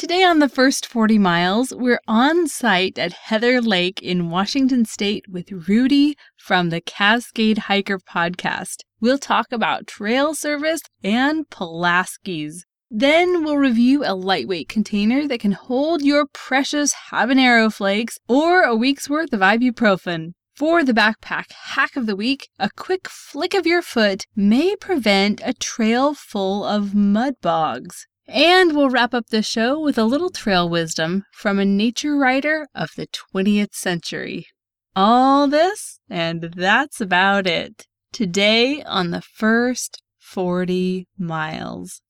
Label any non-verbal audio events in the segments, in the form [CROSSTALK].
Today on the first 40 miles, we're on site at Heather Lake in Washington State with Rudy from the Cascade Hiker podcast. We'll talk about trail service and Pulaskis. Then we'll review a lightweight container that can hold your precious habanero flakes or a week's worth of ibuprofen. For the backpack hack of the week, a quick flick of your foot may prevent a trail full of mud bogs. And we'll wrap up the show with a little trail wisdom from a nature writer of the 20th century. All this, and that's about it. Today on the first 40 miles.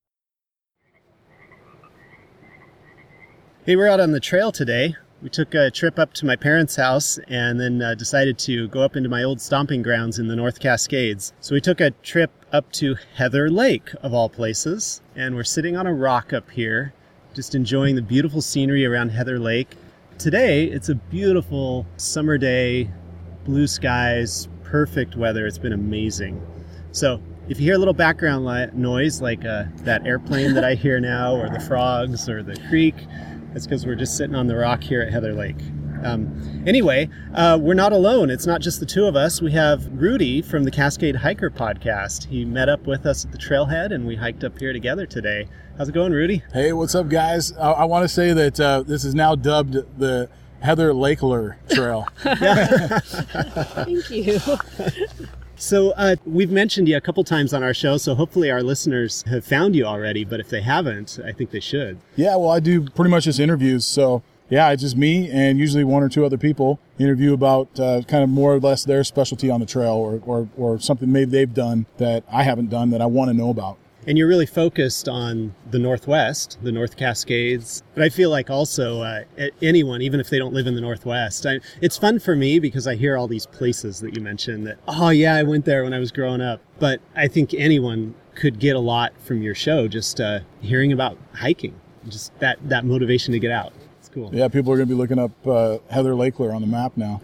Hey, we're out on the trail today. We took a trip up to my parents' house and then uh, decided to go up into my old stomping grounds in the North Cascades. So we took a trip up to Heather Lake, of all places, and we're sitting on a rock up here, just enjoying the beautiful scenery around Heather Lake. Today, it's a beautiful summer day, blue skies, perfect weather. It's been amazing. So if you hear a little background li- noise like uh, that airplane that I hear now, or the frogs, or the creek, that's because we're just sitting on the rock here at Heather Lake. Um, anyway, uh, we're not alone. It's not just the two of us. We have Rudy from the Cascade Hiker podcast. He met up with us at the trailhead and we hiked up here together today. How's it going, Rudy? Hey, what's up, guys? I, I want to say that uh, this is now dubbed the Heather Lakeler Trail. [LAUGHS] [LAUGHS] Thank you. So uh, we've mentioned you a couple times on our show, so hopefully our listeners have found you already. But if they haven't, I think they should. yeah, well, I do pretty much just interviews. So, yeah, it's just me and usually one or two other people interview about uh, kind of more or less their specialty on the trail or, or, or something maybe they've done that I haven't done that I want to know about. And you're really focused on the Northwest, the North Cascades. But I feel like also uh, anyone, even if they don't live in the Northwest, I, it's fun for me because I hear all these places that you mentioned that, oh, yeah, I went there when I was growing up. But I think anyone could get a lot from your show just uh, hearing about hiking, just that, that motivation to get out. It's cool. Yeah, people are going to be looking up uh, Heather Lakeler on the map now.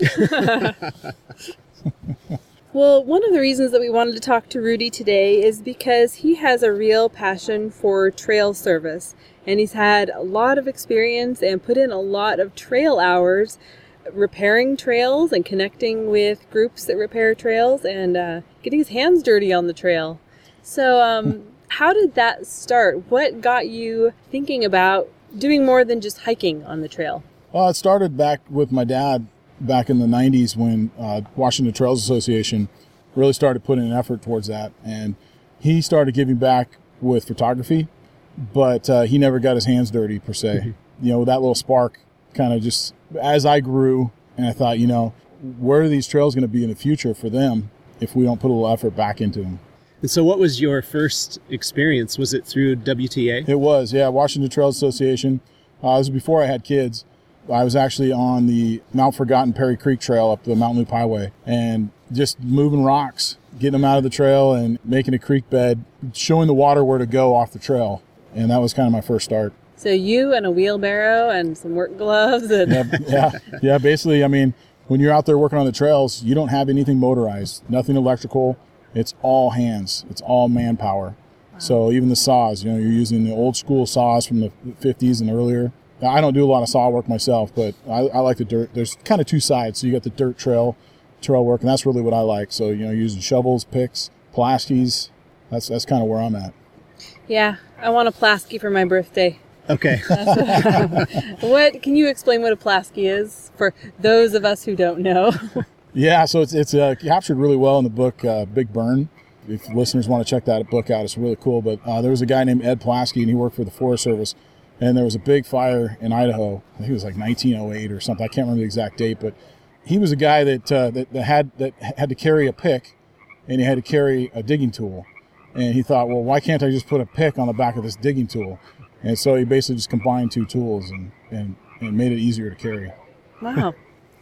[LAUGHS] [LAUGHS] Well, one of the reasons that we wanted to talk to Rudy today is because he has a real passion for trail service and he's had a lot of experience and put in a lot of trail hours repairing trails and connecting with groups that repair trails and uh, getting his hands dirty on the trail. So, um, how did that start? What got you thinking about doing more than just hiking on the trail? Well, it started back with my dad back in the 90s when uh, Washington Trails Association really started putting an effort towards that. And he started giving back with photography, but uh, he never got his hands dirty per se. You know, that little spark kind of just, as I grew, and I thought, you know, where are these trails going to be in the future for them if we don't put a little effort back into them? And so, what was your first experience? Was it through WTA? It was, yeah, Washington Trails Association. Uh, it was before I had kids. I was actually on the Mount Forgotten Perry Creek Trail up the Mountain Loop Highway and just moving rocks, getting them out of the trail and making a creek bed, showing the water where to go off the trail. And that was kind of my first start. So, you and a wheelbarrow and some work gloves and Yeah, [LAUGHS] yeah, yeah. Basically, I mean, when you're out there working on the trails, you don't have anything motorized, nothing electrical. It's all hands. It's all manpower. So even the saws, you know, you're using the old school saws from the 50s and earlier. Now, I don't do a lot of saw work myself, but I, I like the dirt. There's kind of two sides. So you got the dirt trail, trail work, and that's really what I like. So you know, using shovels, picks, Pulaskis. That's that's kind of where I'm at. Yeah, I want a Pulaski for my birthday. Okay. [LAUGHS] What can you explain what a Pulaski is for those of us who don't know? [LAUGHS] Yeah, so it's it's uh, captured really well in the book uh, Big Burn. If listeners want to check that book out, it's really cool. But uh, there was a guy named Ed Pulaski, and he worked for the Forest Service. And there was a big fire in Idaho. I think it was like 1908 or something. I can't remember the exact date, but he was a guy that, uh, that that had that had to carry a pick, and he had to carry a digging tool. And he thought, well, why can't I just put a pick on the back of this digging tool? And so he basically just combined two tools, and and and made it easier to carry. Wow.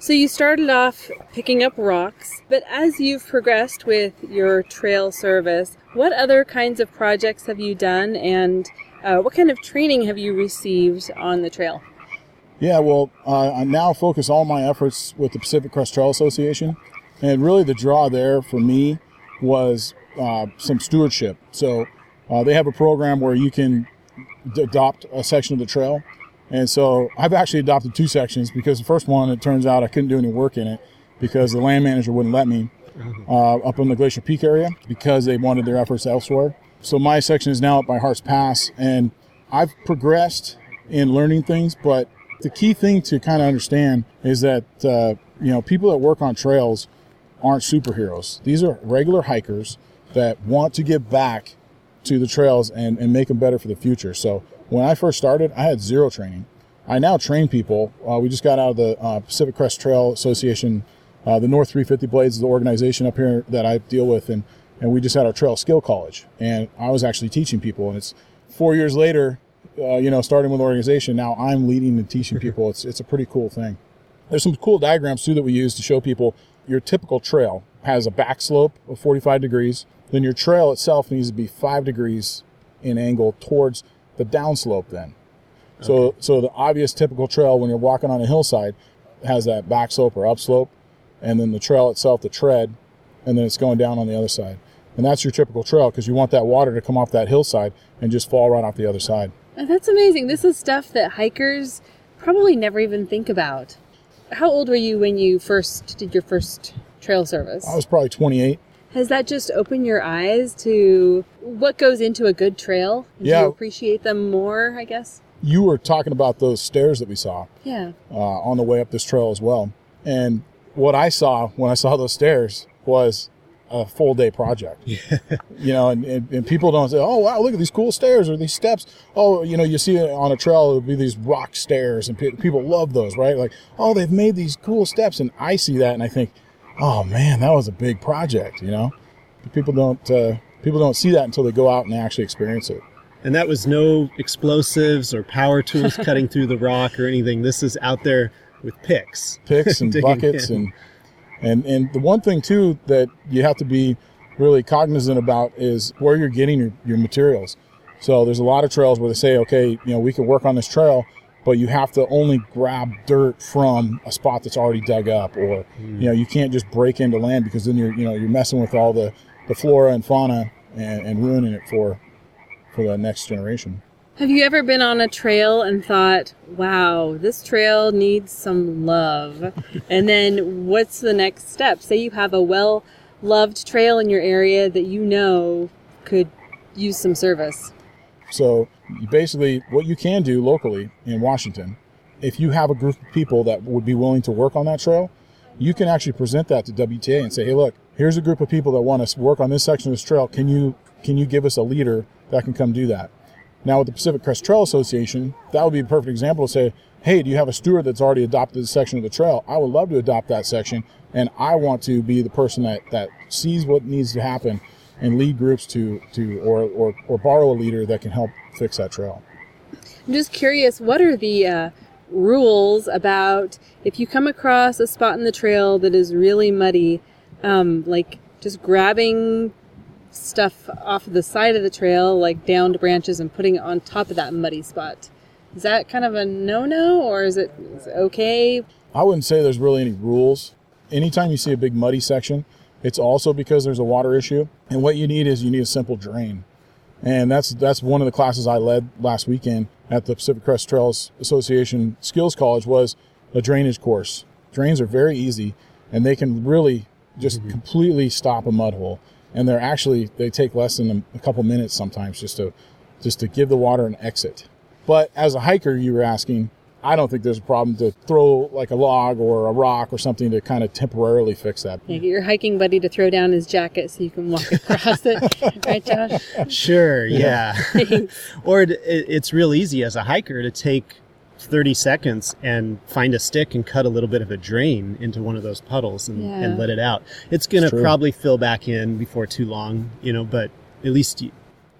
So you started off picking up rocks, but as you've progressed with your trail service, what other kinds of projects have you done and uh, what kind of training have you received on the trail? Yeah, well, uh, I now focus all my efforts with the Pacific Crest Trail Association. And really, the draw there for me was uh, some stewardship. So uh, they have a program where you can adopt a section of the trail. And so I've actually adopted two sections because the first one, it turns out I couldn't do any work in it because the land manager wouldn't let me uh, up in the Glacier Peak area because they wanted their efforts elsewhere. So my section is now up by Hart's Pass, and I've progressed in learning things, but the key thing to kind of understand is that uh, you know people that work on trails aren't superheroes. These are regular hikers that want to give back to the trails and, and make them better for the future. So when I first started, I had zero training. I now train people. Uh, we just got out of the uh, Pacific Crest Trail Association. Uh, the North 350 Blazes is the organization up here that I deal with, and and we just had our trail skill college, and I was actually teaching people. And it's four years later, uh, you know, starting with the organization. Now I'm leading and teaching [LAUGHS] people. It's it's a pretty cool thing. There's some cool diagrams too that we use to show people your typical trail has a back slope of 45 degrees. Then your trail itself needs to be five degrees in angle towards the downslope. Then, so Okay. so the obvious typical trail when you're walking on a hillside has that back slope or upslope, and then the trail itself, the tread, and then it's going down on the other side. And that's your typical trail because you want that water to come off that hillside and just fall right off the other side. That's amazing. This is stuff that hikers probably never even think about. How old were you when you first did your first trail service? I was probably 28. Has that just opened your eyes to what goes into a good trail? Do Yeah. you appreciate them more, I guess? You were talking about those stairs that we saw Yeah. uh, on the way up this trail as well. And what I saw when I saw those stairs was a full day project. you know, and, and, and people don't say, oh, wow, look at these cool stairs or these steps. Oh, you know, you see it on a trail, it'll be these rock stairs, and pe- people love those, right? Like, oh, they've made these cool steps. And I see that and I think, oh, man, that was a big project, you know? People don't, uh, people don't see that until they go out and actually experience it. And that was no explosives or power tools cutting through the rock or anything. This is out there with picks. picks and [LAUGHS] buckets in. and and and the one thing too that you have to be really cognizant about is where you're getting your, your materials so there's a lot of trails where they say okay you know we can work on this trail but you have to only grab dirt from a spot that's already dug up or hmm. you know you can't just break into land because then you're you know you're messing with all the the flora and fauna and, and ruining it for for the next generation Have you ever been on a trail and thought, wow, this trail needs some love? [LAUGHS] and then what's the next step? Say you have a well loved trail in your area that you know could use some service. So basically, what you can do locally in Washington, if you have a group of people that would be willing to work on that trail, you can actually present that to WTA and say, "Hey, look, here's a group of people that want to work on this section of this trail. Can you can you give us a leader that can come do that?" Now, with the Pacific Crest Trail Association, that would be a perfect example to say, "Hey, do you have a steward that's already adopted this section of the trail? I would love to adopt that section, and I want to be the person that that sees what needs to happen." And lead groups to, to or, or, or borrow a leader that can help fix that trail. I'm just curious, what are the uh, rules about if you come across a spot in the trail that is really muddy, um, like just grabbing stuff off the side of the trail, like downed branches, and putting it on top of that muddy spot? Is that kind of a no-no, or is it, is it okay? I wouldn't say there's really any rules. Anytime you see a big muddy section, it's also because there's a water issue. And what you need is you need a simple drain. And that's that's one of the classes I led last weekend at the Pacific Crest Trails Association Skills College was a drainage course. Drains are very easy and they can really just mm-hmm. completely stop a mud hole. And they're actually they take less than a couple minutes sometimes just to just to give the water an exit. But as a hiker, you were asking, I don't think there's a problem to throw like a log or a rock or something to kind of temporarily fix that. Yeah, get your hiking buddy to throw down his jacket so you can walk [LAUGHS] across it, right, Josh? Sure, yeah. [LAUGHS] or it, it- it's real easy as a hiker to take 30 seconds and find a stick and cut a little bit of a drain into one of those puddles and, Yeah. and let it out. It's going to probably fill back in before too long, you know, but at least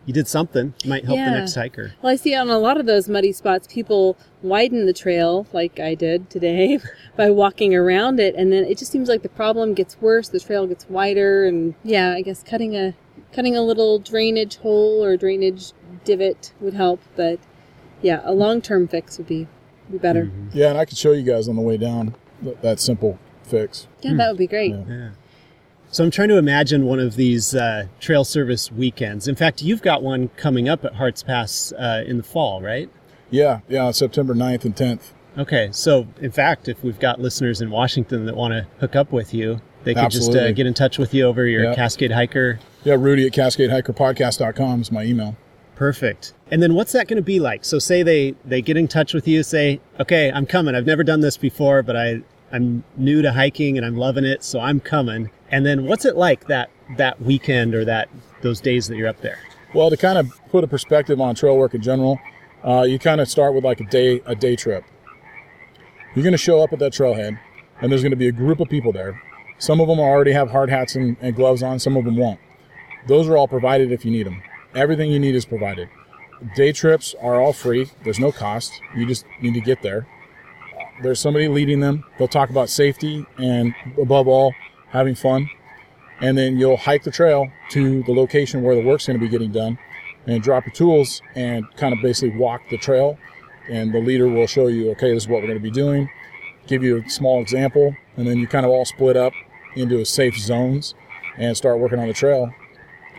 you, you did something. Might help Yeah. the next hiker. Well, I see on a lot of those muddy spots, people widen the trail, like I did today, [LAUGHS] by walking around it, and then it just seems like the problem gets worse. The trail gets wider, and yeah, I guess cutting a cutting a little drainage hole or drainage divot would help. But yeah, a long term fix would be be better. Mm-hmm. Yeah, and I could show you guys on the way down th- that simple fix. Yeah, that would be great. Yeah. Yeah. So I'm trying to imagine one of these uh, trail service weekends. In fact, you've got one coming up at Hart's Pass uh, in the fall, right? Yeah, yeah, September 9th and 10th. Okay. So, in fact, if we've got listeners in Washington that want to hook up with you, they could just uh, get in touch with you over your Yeah. Cascade Hiker. Yeah, Rudy at CascadeHikerPodcast.com is my email. Perfect. And then what's that going to be like? So, say they they get in touch with you, say, "Okay, I'm coming. I've never done this before, but I I'm new to hiking and I'm loving it, so I'm coming." And then what's it like that that weekend or that those days that you're up there? Well, to kind of put a perspective on trail work in general, uh, you kind of start with like a day a day trip. You're going to show up at that trailhead, and there's going to be a group of people there. Some of them already have hard hats and, and gloves on. Some of them won't. Those are all provided if you need them. Everything you need is provided. Day trips are all free. There's no cost. You just need to get there. There's somebody leading them. They'll talk about safety and, above all, having fun. And then you'll hike the trail to the location where the work's going to be getting done and drop your tools and kind of basically walk the trail. And the leader will show you okay this is what we're going to be doing give you a small example and then you kind of all split up into safe zones and start working on the trail.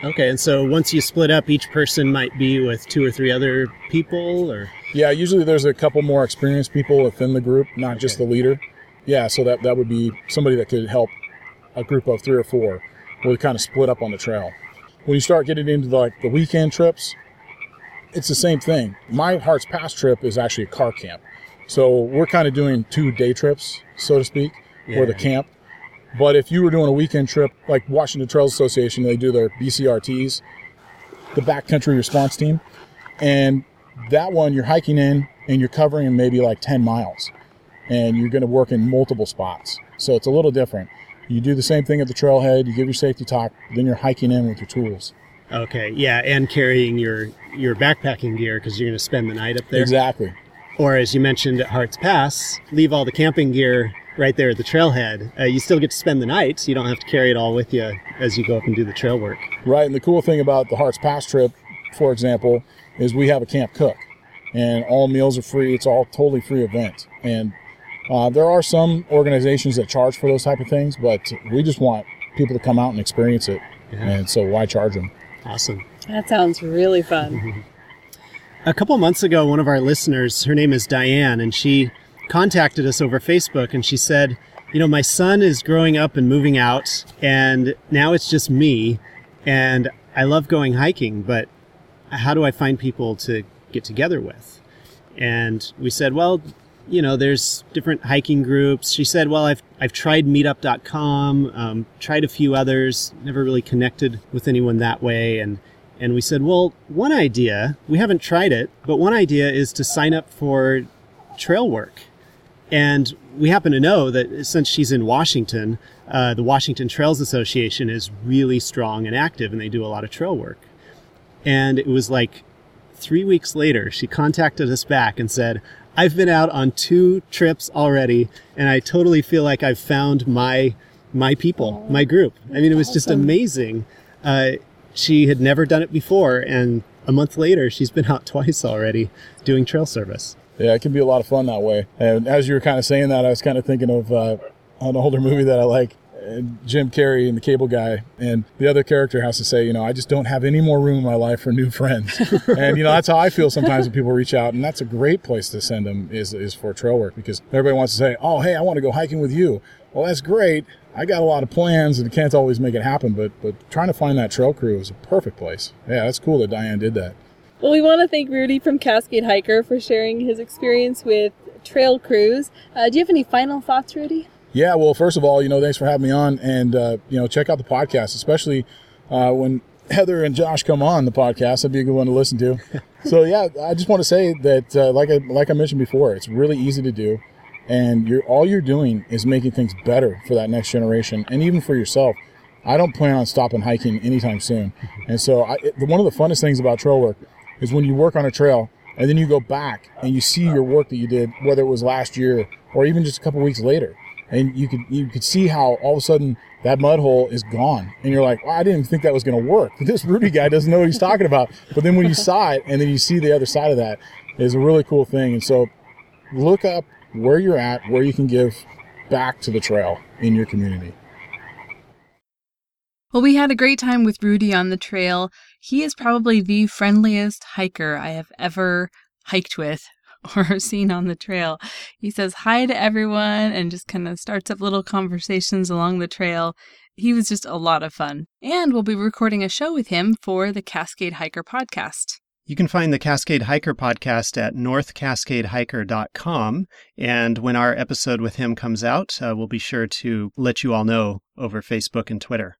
Okay, and so once you split up, each person might be with two or three other people, or? Yeah usually there's a couple more experienced people within the group not just the leader. Yeah so that, that would be somebody that could help a group of three or four will kind of split up on the trail. When you start getting into like the weekend trips it's the same thing. My Hart's Pass trip is actually a car camp. So we're kind of doing two day trips so to speak or the camp. But if you were doing a weekend trip like washington trails association they do their bcrts the backcountry response team and that one you're hiking in and you're covering maybe like 10 miles and you're going to work in multiple spots. So it's a little different you do the same thing at the trailhead you give your safety talk then you're hiking in with your tools okay, yeah, and carrying your your backpacking gear because you're going to spend the night up there. exactly Or as you mentioned at Hart's Pass, leave all the camping gear right there at the trailhead. Uh, you still get to spend the night, so you don't have to carry it all with you as you go up and do the trail work. right and the cool thing about the Hart's Pass trip for example is we have a camp cook and all meals are free it's all totally free event and uh, there are some organizations that charge for those type of things but we just want people to come out and experience it and so why charge them Awesome. That sounds really fun. [LAUGHS] A couple months ago, one of our listeners, her name is Diane, and she contacted us over Facebook and she said, You know, my son is growing up and moving out, and now it's just me, and I love going hiking, but how do I find people to get together with? And we said, Well, you know, there's different hiking groups. She said, Well, I've, I've tried meetup.com, um, tried a few others, never really connected with anyone that way. And and we said, well, one idea, we haven't tried it, but one idea is to sign up for trail work. And we happen to know that since she's in Washington, uh, the Washington Trails Association is really strong and active, and they do a lot of trail work. And it was like three weeks later, she contacted us back and said, I've been out on two trips already, and I totally feel like I've found my my people, my group. I mean, it was just amazing. Uh, she had never done it before, and a month later, she's been out [LAUGHS] twice already doing trail service. Yeah, it can be a lot of fun that way. And as you were kind of saying that, I was kind of thinking of uh, an older movie that I like, Jim Carrey and the Cable Guy, and the other character has to say, you know, I just don't have any more room in my life for new friends. [LAUGHS] and you know, that's how I feel sometimes when people reach out, and that's a great place to send them is is for trail work because everybody wants to say, oh, hey, I want to go hiking with you. Well, that's great. I got a lot of plans and can't always make it happen, but but trying to find that trail crew is a perfect place. Yeah, that's cool that Diane did that. Well, we want to thank Rudy from Cascade Hiker for sharing his experience with trail crews. Uh, do you have any final thoughts, Rudy? Yeah, well, first of all, you know, thanks for having me on, and uh, you know, check out the podcast, especially uh, when [LAUGHS] Heather and Josh come on the podcast. That'd be a good one to listen to. [LAUGHS] so yeah, I just want to say that, uh, like I like I mentioned before, it's really easy to do, and you're all you're doing is making things better for that next generation, and even for yourself. I don't plan on stopping hiking anytime soon. [LAUGHS] And so, I, it, one of the funnest things about trail work is when you work on a trail and then you go back and you see your work that you did, whether it was last year or even just a couple weeks later, and you could you could see how all of a sudden that mud hole is gone, and you're like, well, I didn't think that was going to work. [LAUGHS] This Rudy guy doesn't know what he's talking about. But then when you saw it, and then you see the other side of that, is a really cool thing. And so, look up where you're at, where you can give back to the trail in your community. Well, we had a great time with Rudy on the trail. He is probably the friendliest hiker I have ever hiked with [LAUGHS] or seen on the trail. He says hi to everyone and just kind of starts up little conversations along the trail. He was just a lot of fun. And we'll be recording a show with him for the Cascade Hiker podcast. You can find the Cascade Hiker podcast at northcascadehiker.com. And when our episode with him comes out, uh, we'll be sure to let you all know over Facebook and Twitter.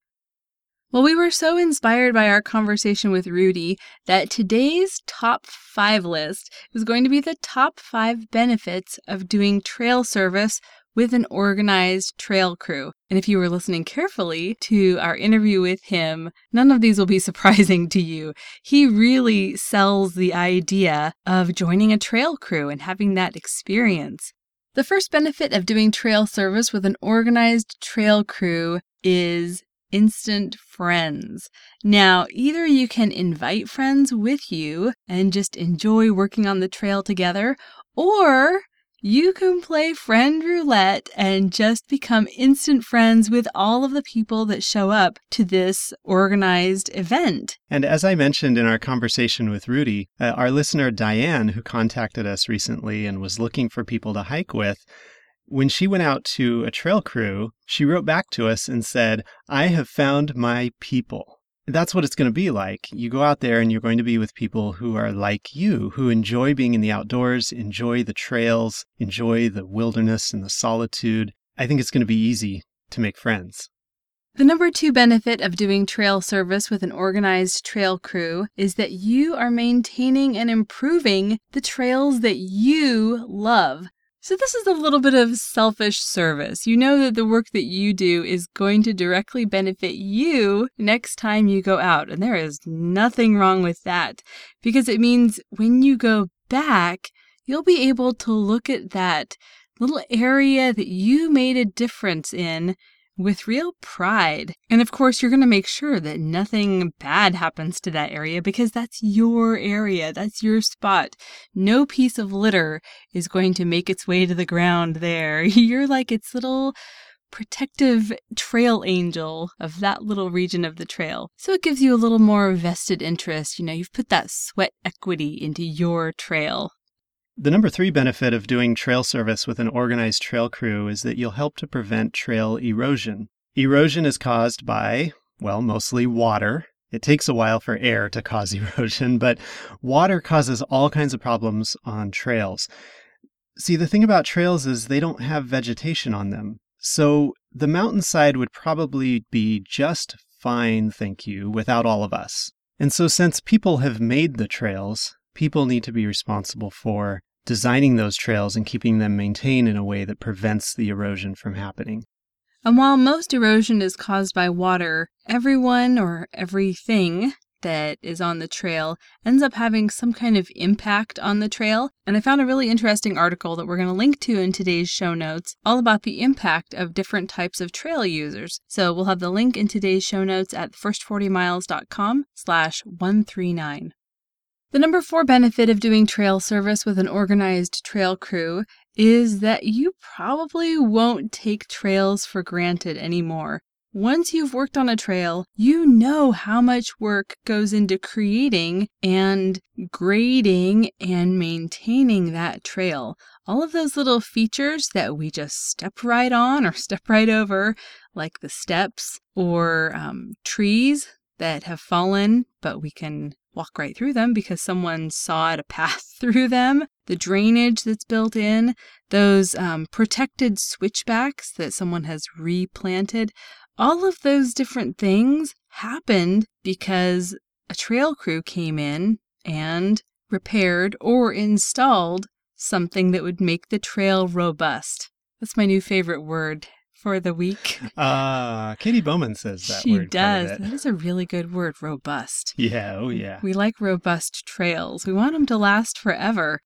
Well, we were so inspired by our conversation with Rudy that today's top five list is going to be the top five benefits of doing trail service with an organized trail crew. And if you were listening carefully to our interview with him, none of these will be [LAUGHS] surprising to you. He really sells the idea of joining a trail crew and having that experience. The first benefit of doing trail service with an organized trail crew is instant friends. Now, either you can invite friends with you and just enjoy working on the trail together, or you can play friend roulette and just become instant friends with all of the people that show up to this organized event. And as I mentioned in our conversation with Rudy, uh, our listener Diane, who contacted us recently and was looking for people to hike with, when she went out to a trail crew, she wrote back to us and said, I have found my people. That's what it's going to be like. You go out there and you're going to be with people who are like you, who enjoy being in the outdoors, enjoy the trails, enjoy the wilderness and the solitude. I think it's going to be easy to make friends. The number two benefit of doing trail service with an organized trail crew is that you are maintaining and improving the trails that you love. So, this is a little bit of selfish service. You know that the work that you do is going to directly benefit you next time you go out. And there is nothing wrong with that because it means when you go back, you'll be able to look at that little area that you made a difference in with real pride. And of course, you're going to make sure that nothing bad happens to that area because that's your area, that's your spot. No piece of litter is going to make its way to the ground there. [LAUGHS] You're like its little protective trail angel of that little region of the trail. So it gives you a little more vested interest. You know, you've put that sweat equity into your trail. The number three benefit of doing trail service with an organized trail crew is that you'll help to prevent trail erosion. Erosion is caused by, well, mostly water. It takes a while for air to cause [LAUGHS] erosion, but water causes all kinds of problems on trails. See, the thing about trails is they don't have vegetation on them. So the mountainside would probably be just fine, thank you, without all of us. And so, since people have made the trails, people need to be responsible for designing those trails and keeping them maintained in a way that prevents the erosion from happening. And while most erosion is caused by water, everyone or everything that is on the trail ends up having some kind of impact on the trail. And I found a really interesting article that we're going to link to in today's show notes all about the impact of different types of trail users. So we'll have the link in today's show notes at first40miles.com slash 139. The number four benefit of doing trail service with an organized trail crew is that you probably won't take trails for granted anymore. Once you've worked on a trail, you know how much work goes into creating and grading and maintaining that trail. All of those little features that we just step right on or [LAUGHS] step right over, like the steps or um, trees that have fallen, but we can walk right through them because someone sawed a path [LAUGHS] through them. The drainage that's built in, those um, protected switchbacks that someone has replanted, all of those different things happened because a trail crew came in and repaired or installed something that would make the trail robust. That's my new favorite word for the week. Uh, Katy Bowman says that she does. That is a really good word, robust. Yeah, oh yeah. We like robust trails. We want them to last forever.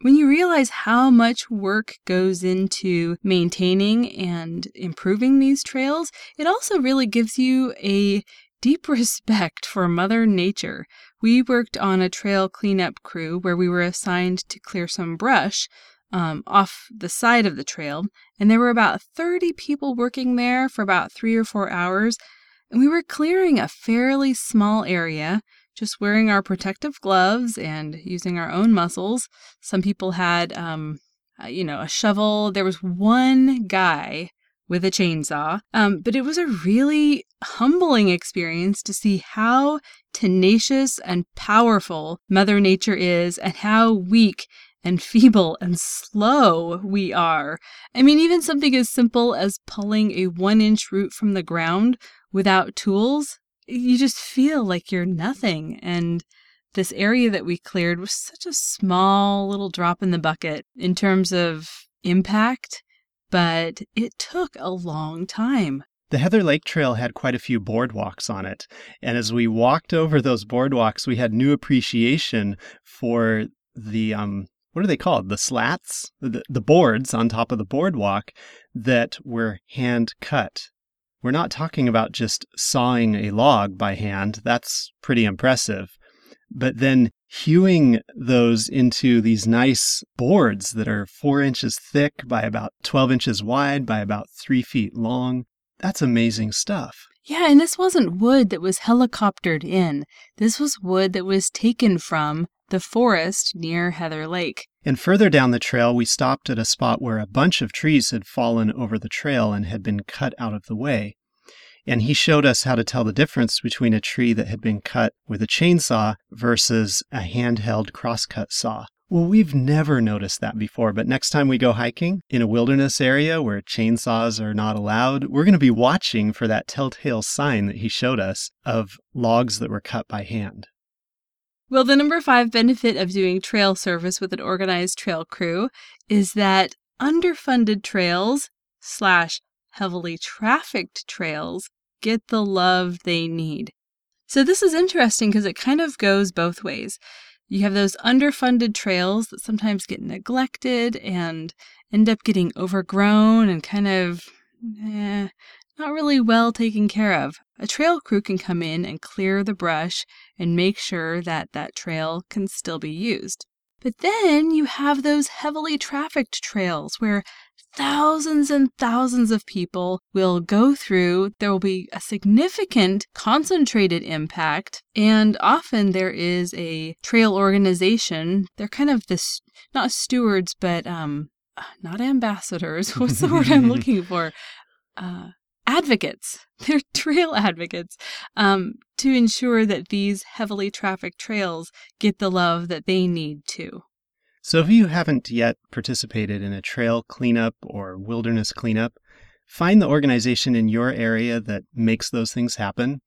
When you realize how much work goes into maintaining and improving these trails, it also really gives you a deep [LAUGHS] respect for Mother Nature. We worked on a trail cleanup crew where we were assigned to clear some brush um, off the side of the trail, and there were about 30 people working there for about three or four hours. And we were clearing a fairly small area, just wearing our protective gloves and using our own muscles. Some people had, um, uh, you know, a shovel. There was one guy with a chainsaw. Um, but it was a really humbling experience to see how tenacious and powerful Mother Nature is and how weak and feeble and slow we are. I mean, even something as simple as pulling a one inch root from the ground without tools, you just feel like you're nothing. And this area that we cleared was such a small little drop in the bucket in terms of impact, but it took a long time. The Heather Lake Trail had quite a few boardwalks on it. And as we walked over those boardwalks, we had new appreciation for the um what are they called? The slats, the, the boards on top of the boardwalk that were hand cut. We're not talking about just sawing a log by hand. That's pretty impressive. But then hewing those into these nice boards that are four inches thick by about 12 inches wide by about three feet long. That's amazing stuff. Yeah, and this wasn't wood that was helicoptered in. This was wood that was taken from the forest near Heather Lake. And further down the trail, we stopped at a spot where a bunch of trees had fallen over the trail and had been cut out of the way. And he showed us how to tell the difference between a tree that had been cut with a chainsaw versus a handheld crosscut saw. Well, we've never noticed that before, but next time we go hiking in a wilderness area where chainsaws are not allowed, we're going to be watching for that telltale sign that he showed us of logs that were cut by hand. Well, the number five benefit of doing trail service with an organized trail crew is that underfunded trails slash heavily trafficked trails get the love they need. So this is interesting because it kind of goes both ways. You have those underfunded trails that sometimes get neglected and end up getting overgrown and kind of eh, not really well taken care of. A trail crew can come in and clear the brush and make sure that that trail can still be used. But then you have those heavily trafficked trails where thousands and thousands of people will go through. There will be a significant concentrated impact, and often there is a trail organization. They're kind of this, not stewards, but um, not ambassadors. [LAUGHS] What's the word I'm [LAUGHS] looking for? Uh, advocates. [LAUGHS] They're trail advocates um, to ensure that these heavily trafficked trails get the love that they need to. So if you haven't yet participated in a trail cleanup or wilderness cleanup, find the organization in your area that makes those things happen.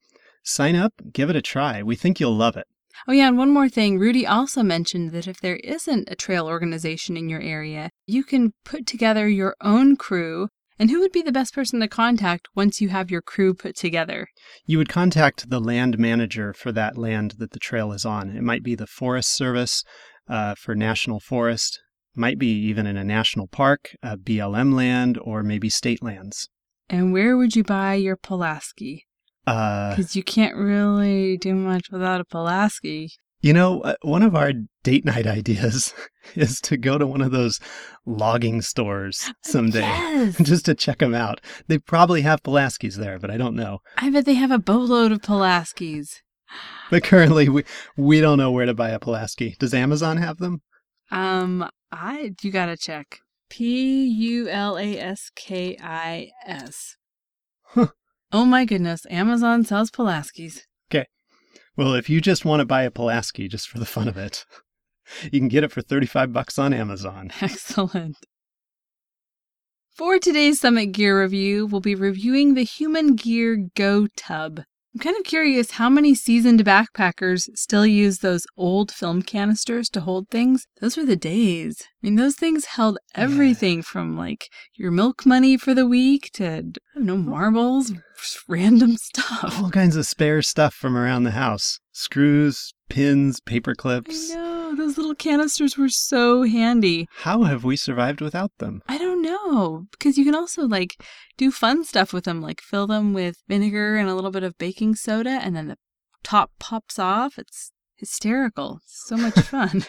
Sign up, give it a try. We think you'll love it. Oh, yeah, and one more thing. Rudy also mentioned that if there isn't a trail organization in your area, you can put together your own crew. And who would be the best person to contact once you have your crew put together? You would contact the land manager for that land that the trail is on. It might be the Forest Service uh, for National Forest, might be even in a national park, a BLM land, or maybe state lands. And where would you buy your Pulaski? Uh, Because you can't really do much without a Pulaski. You know, uh, one of our date night [LAUGHS] ideas is to go to one of those logging stores someday. Yes. [LAUGHS] Just to check them out. They probably have Pulaskis there, but I don't know. I bet they have a boatload of Pulaskis. But currently, we we don't know where to buy a Pulaski. Does Amazon have them? Um, I you gotta check. P U L A S K I S. Huh. Oh my goodness, Amazon sells Pulaskis. Well, if you just want to buy a Pulaski just for the fun of it, [LAUGHS] you can get it for 35 bucks on Amazon. [LAUGHS] Excellent. For today's Summit Gear review, we'll be reviewing the Human Gear Go Tub. I'm kind of curious how many seasoned backpackers still use those old film canisters to hold things. Those were the days. I mean, those things held everything yeah. from like your milk money for the week to, I don't know, marbles, random stuff. All kinds of spare stuff from around the house screws, pins, paper clips. I know. Those little canisters were so handy. How have we survived without them? I don't know. Because you can also like do fun stuff with them, like fill them with vinegar and a little bit of baking soda, and then the top pops off. It's hysterical. It's so much [LAUGHS] fun.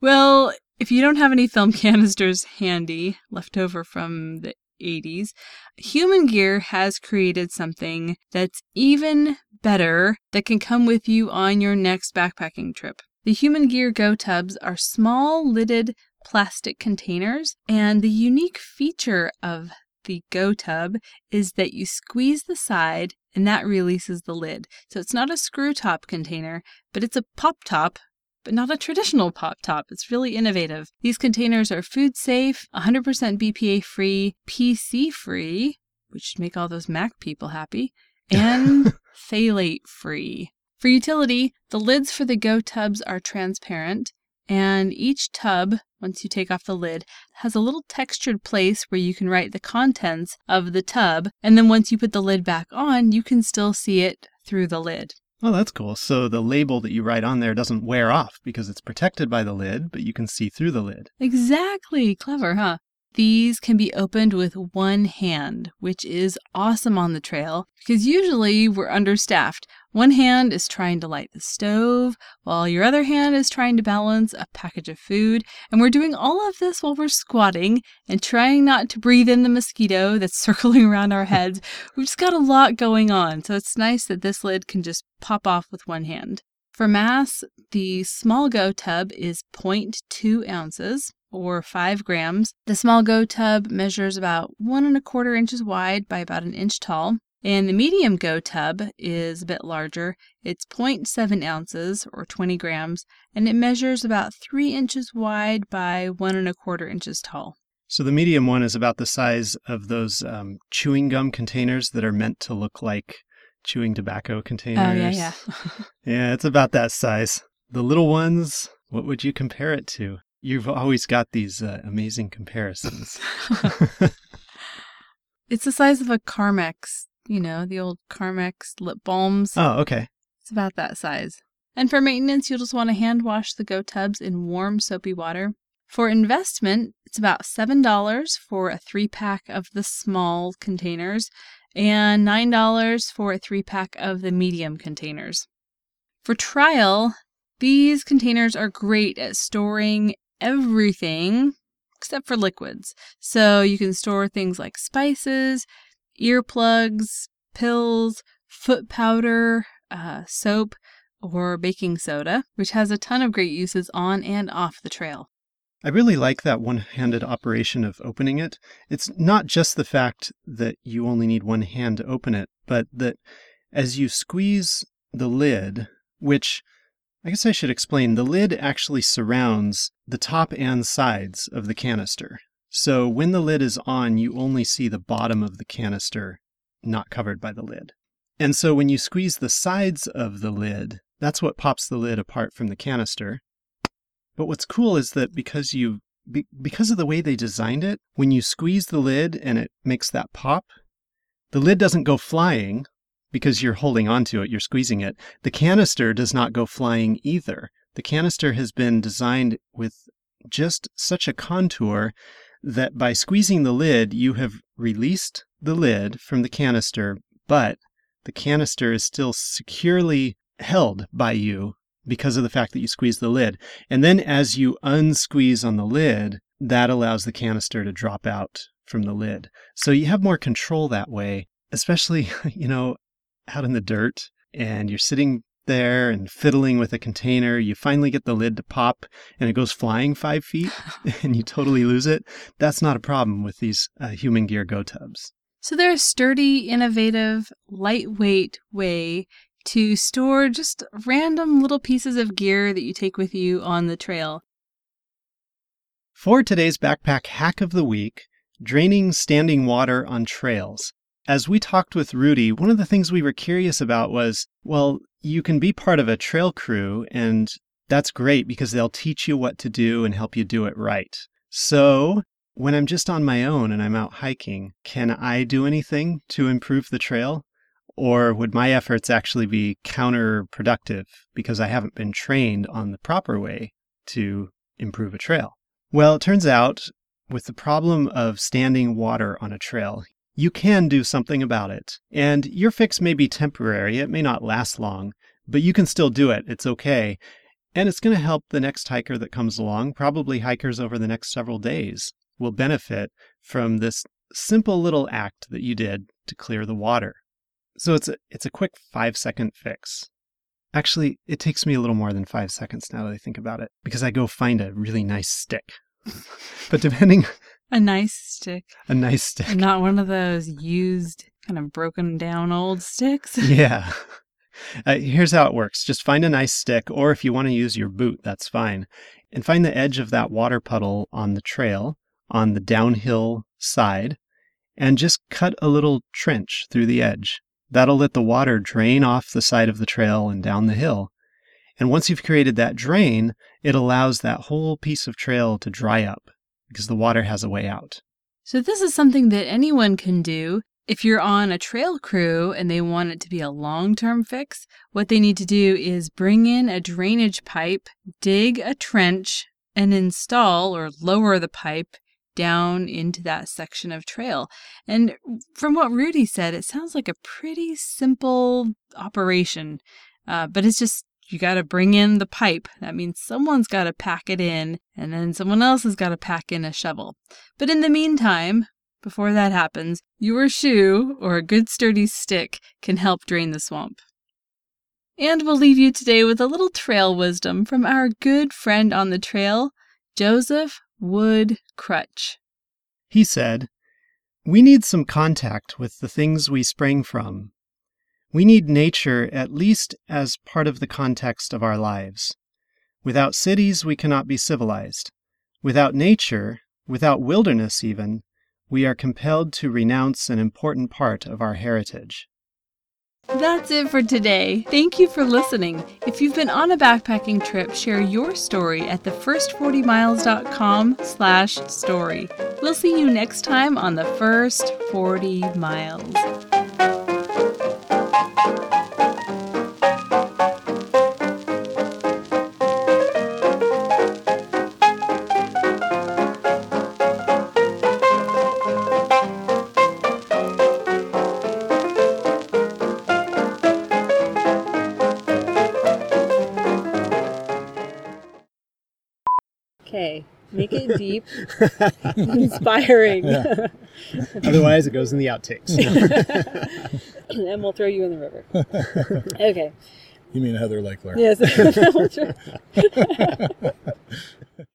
well, if you don't have any film [LAUGHS] canisters handy left over from the 80s, Human Gear has created something that's even better that can come with you on your next backpacking trip. The Human Gear Go Tubs are small lidded plastic containers, and the unique feature of the Go Tub is that you squeeze the side and that releases the lid. So it's not a screw top container, but it's a pop top but not a traditional pop top. It's really innovative. These containers are food safe, 100% BPA free, PC free, which should make all those Mac people happy, [LAUGHS] and phthalate free. For utility, the lids for the Go tubs are transparent, and each tub, once you take off the lid, has a little textured place where you can write the contents of the tub, and then once you put the lid back on, you can still see it through the lid. Oh, that's cool. So the label that you write on there doesn't wear off because it's protected by the lid, but you can see through the lid. Exactly. Clever, huh? These can be opened with one hand, which is awesome on the trail because usually we're understaffed. One hand is trying to light the stove, while your other hand is trying to balance a package of food. And we're doing all of this while we're squatting and trying not to breathe in the mosquito that's [LAUGHS] circling around our [LAUGHS] heads. We've just got a lot going on, so it's nice that this lid can just pop off with one hand. For mass, the small go tub is 0.2 ounces or 5 grams. The small go tub measures about one and a quarter inches wide by about an inch tall. And the medium go tub is a bit larger. It's 0.7 ounces or 20 grams, and it measures about 3 inches wide by one and a quarter inches tall. So the medium one is about the size of those um, chewing gum containers that are meant to look like chewing tobacco containers. Oh, yeah, yeah. [LAUGHS] yeah, it's about that size. The little ones, what would you compare it to? You've always got these uh, amazing comparisons. [LAUGHS] it's the size of a Carmex, you know, the old Carmex lip balms. Oh, okay. It's about that size. And for maintenance, you'll just want to hand wash the Go tubs in warm, soapy water. For investment, it's about $7 for a three pack of the small containers and $9 for a three pack of the medium containers. For trial, these containers are great at storing everything except for liquids. So you can store things like spices, earplugs, pills, foot powder, uh, soap, or baking soda, which has a ton of great uses on and off the trail. I really like that one handed operation of opening it. It's not just the fact that you only need one hand to open it, but that as you squeeze the lid, which I guess I should explain the lid actually surrounds the top and sides of the canister. So when the lid is on, you only see the bottom of the canister not covered by the lid. And so when you squeeze the sides of the lid, that's what pops the lid apart from the canister. But what's cool is that because you because of the way they designed it, when you squeeze the lid and it makes that pop, the lid doesn't go flying because you're holding onto it, you're squeezing it. The canister does not go flying either. The canister has been designed with just such a contour that by squeezing the lid, you have released the lid from the canister, but the canister is still securely held by you because of the fact that you squeeze the lid. And then as you unsqueeze on the lid, that allows the canister to drop out from the lid. So you have more control that way, especially, [LAUGHS] you know, out in the dirt and you're sitting there and fiddling with a container. You finally get the lid to pop and it goes flying five feet [LAUGHS] [LAUGHS] and you totally lose it. That's not a problem with these uh, human gear go tubs. So they're a sturdy, innovative, lightweight way to store just random little pieces of gear that you take with you on the trail. For today's backpack hack of the week, draining standing water on trails. as we talked with Rudy, one of the things we were curious about was well, you can be part of a trail crew, and that's great because they'll teach you what to do and help you do it right. So, when I'm just on my own and I'm out hiking, can I do anything to improve the trail? Or would my efforts actually be counterproductive because I haven't been trained on the proper way to improve a trail? Well, it turns out with the problem of standing water on a trail, you can do something about it. And your fix may be temporary, it may not last long, but you can still do it. It's okay. And it's going to help the next hiker that comes along. Probably hikers over the next several days will benefit from this simple little act that you did to clear the water. So it's a, it's a quick five second fix. Actually, it takes me a little more than five seconds now that I think about it because I go find a really nice stick. [LAUGHS] but depending, A nice stick. a nice stick. Not one of those used, kind of broken down old sticks. [LAUGHS] Yeah. Uh, here's how it works just find a nice stick, or if you want to use your boot, that's fine. And find the edge of that water puddle on the trail, on the downhill side, and just cut a little trench through the edge. That'll let the water drain off the side of the trail and down the hill. And once you've created that drain, it allows that whole piece of trail to dry up because the water has a way out. So, this is something that anyone can do. If you're on a trail crew and they want it to be a long term fix, what they need to do is bring in a drainage pipe, dig a trench, and install or lower the pipe down into that section of trail. And from what Rudy said, it sounds like a pretty simple operation, uh, but it's just you got to bring in the pipe. That means someone's got to pack it in, and then someone else has got to pack in a shovel. But in the meantime, before that happens, your shoe or a good sturdy stick can help drain the swamp. And we'll leave you today with a little trail wisdom from our good friend on the trail, Joseph Wood Krutch. He said, We need some contact with the things we sprang from. We need nature at least as part of the context of our lives. Without cities, we cannot be civilized. Without nature, without wilderness even, we are compelled to renounce an important part of our heritage. That's it for today. Thank you for listening. If you've been on a backpacking trip, share your story at thefirst40miles.com slash story. We'll see you next time on The First 40 Miles. Okay, make it deep, inspiring, Otherwise, it goes in the outtakes. [LAUGHS] and we'll throw you in the river. [LAUGHS] Okay. You mean Heather Lakeler? Yes. [LAUGHS]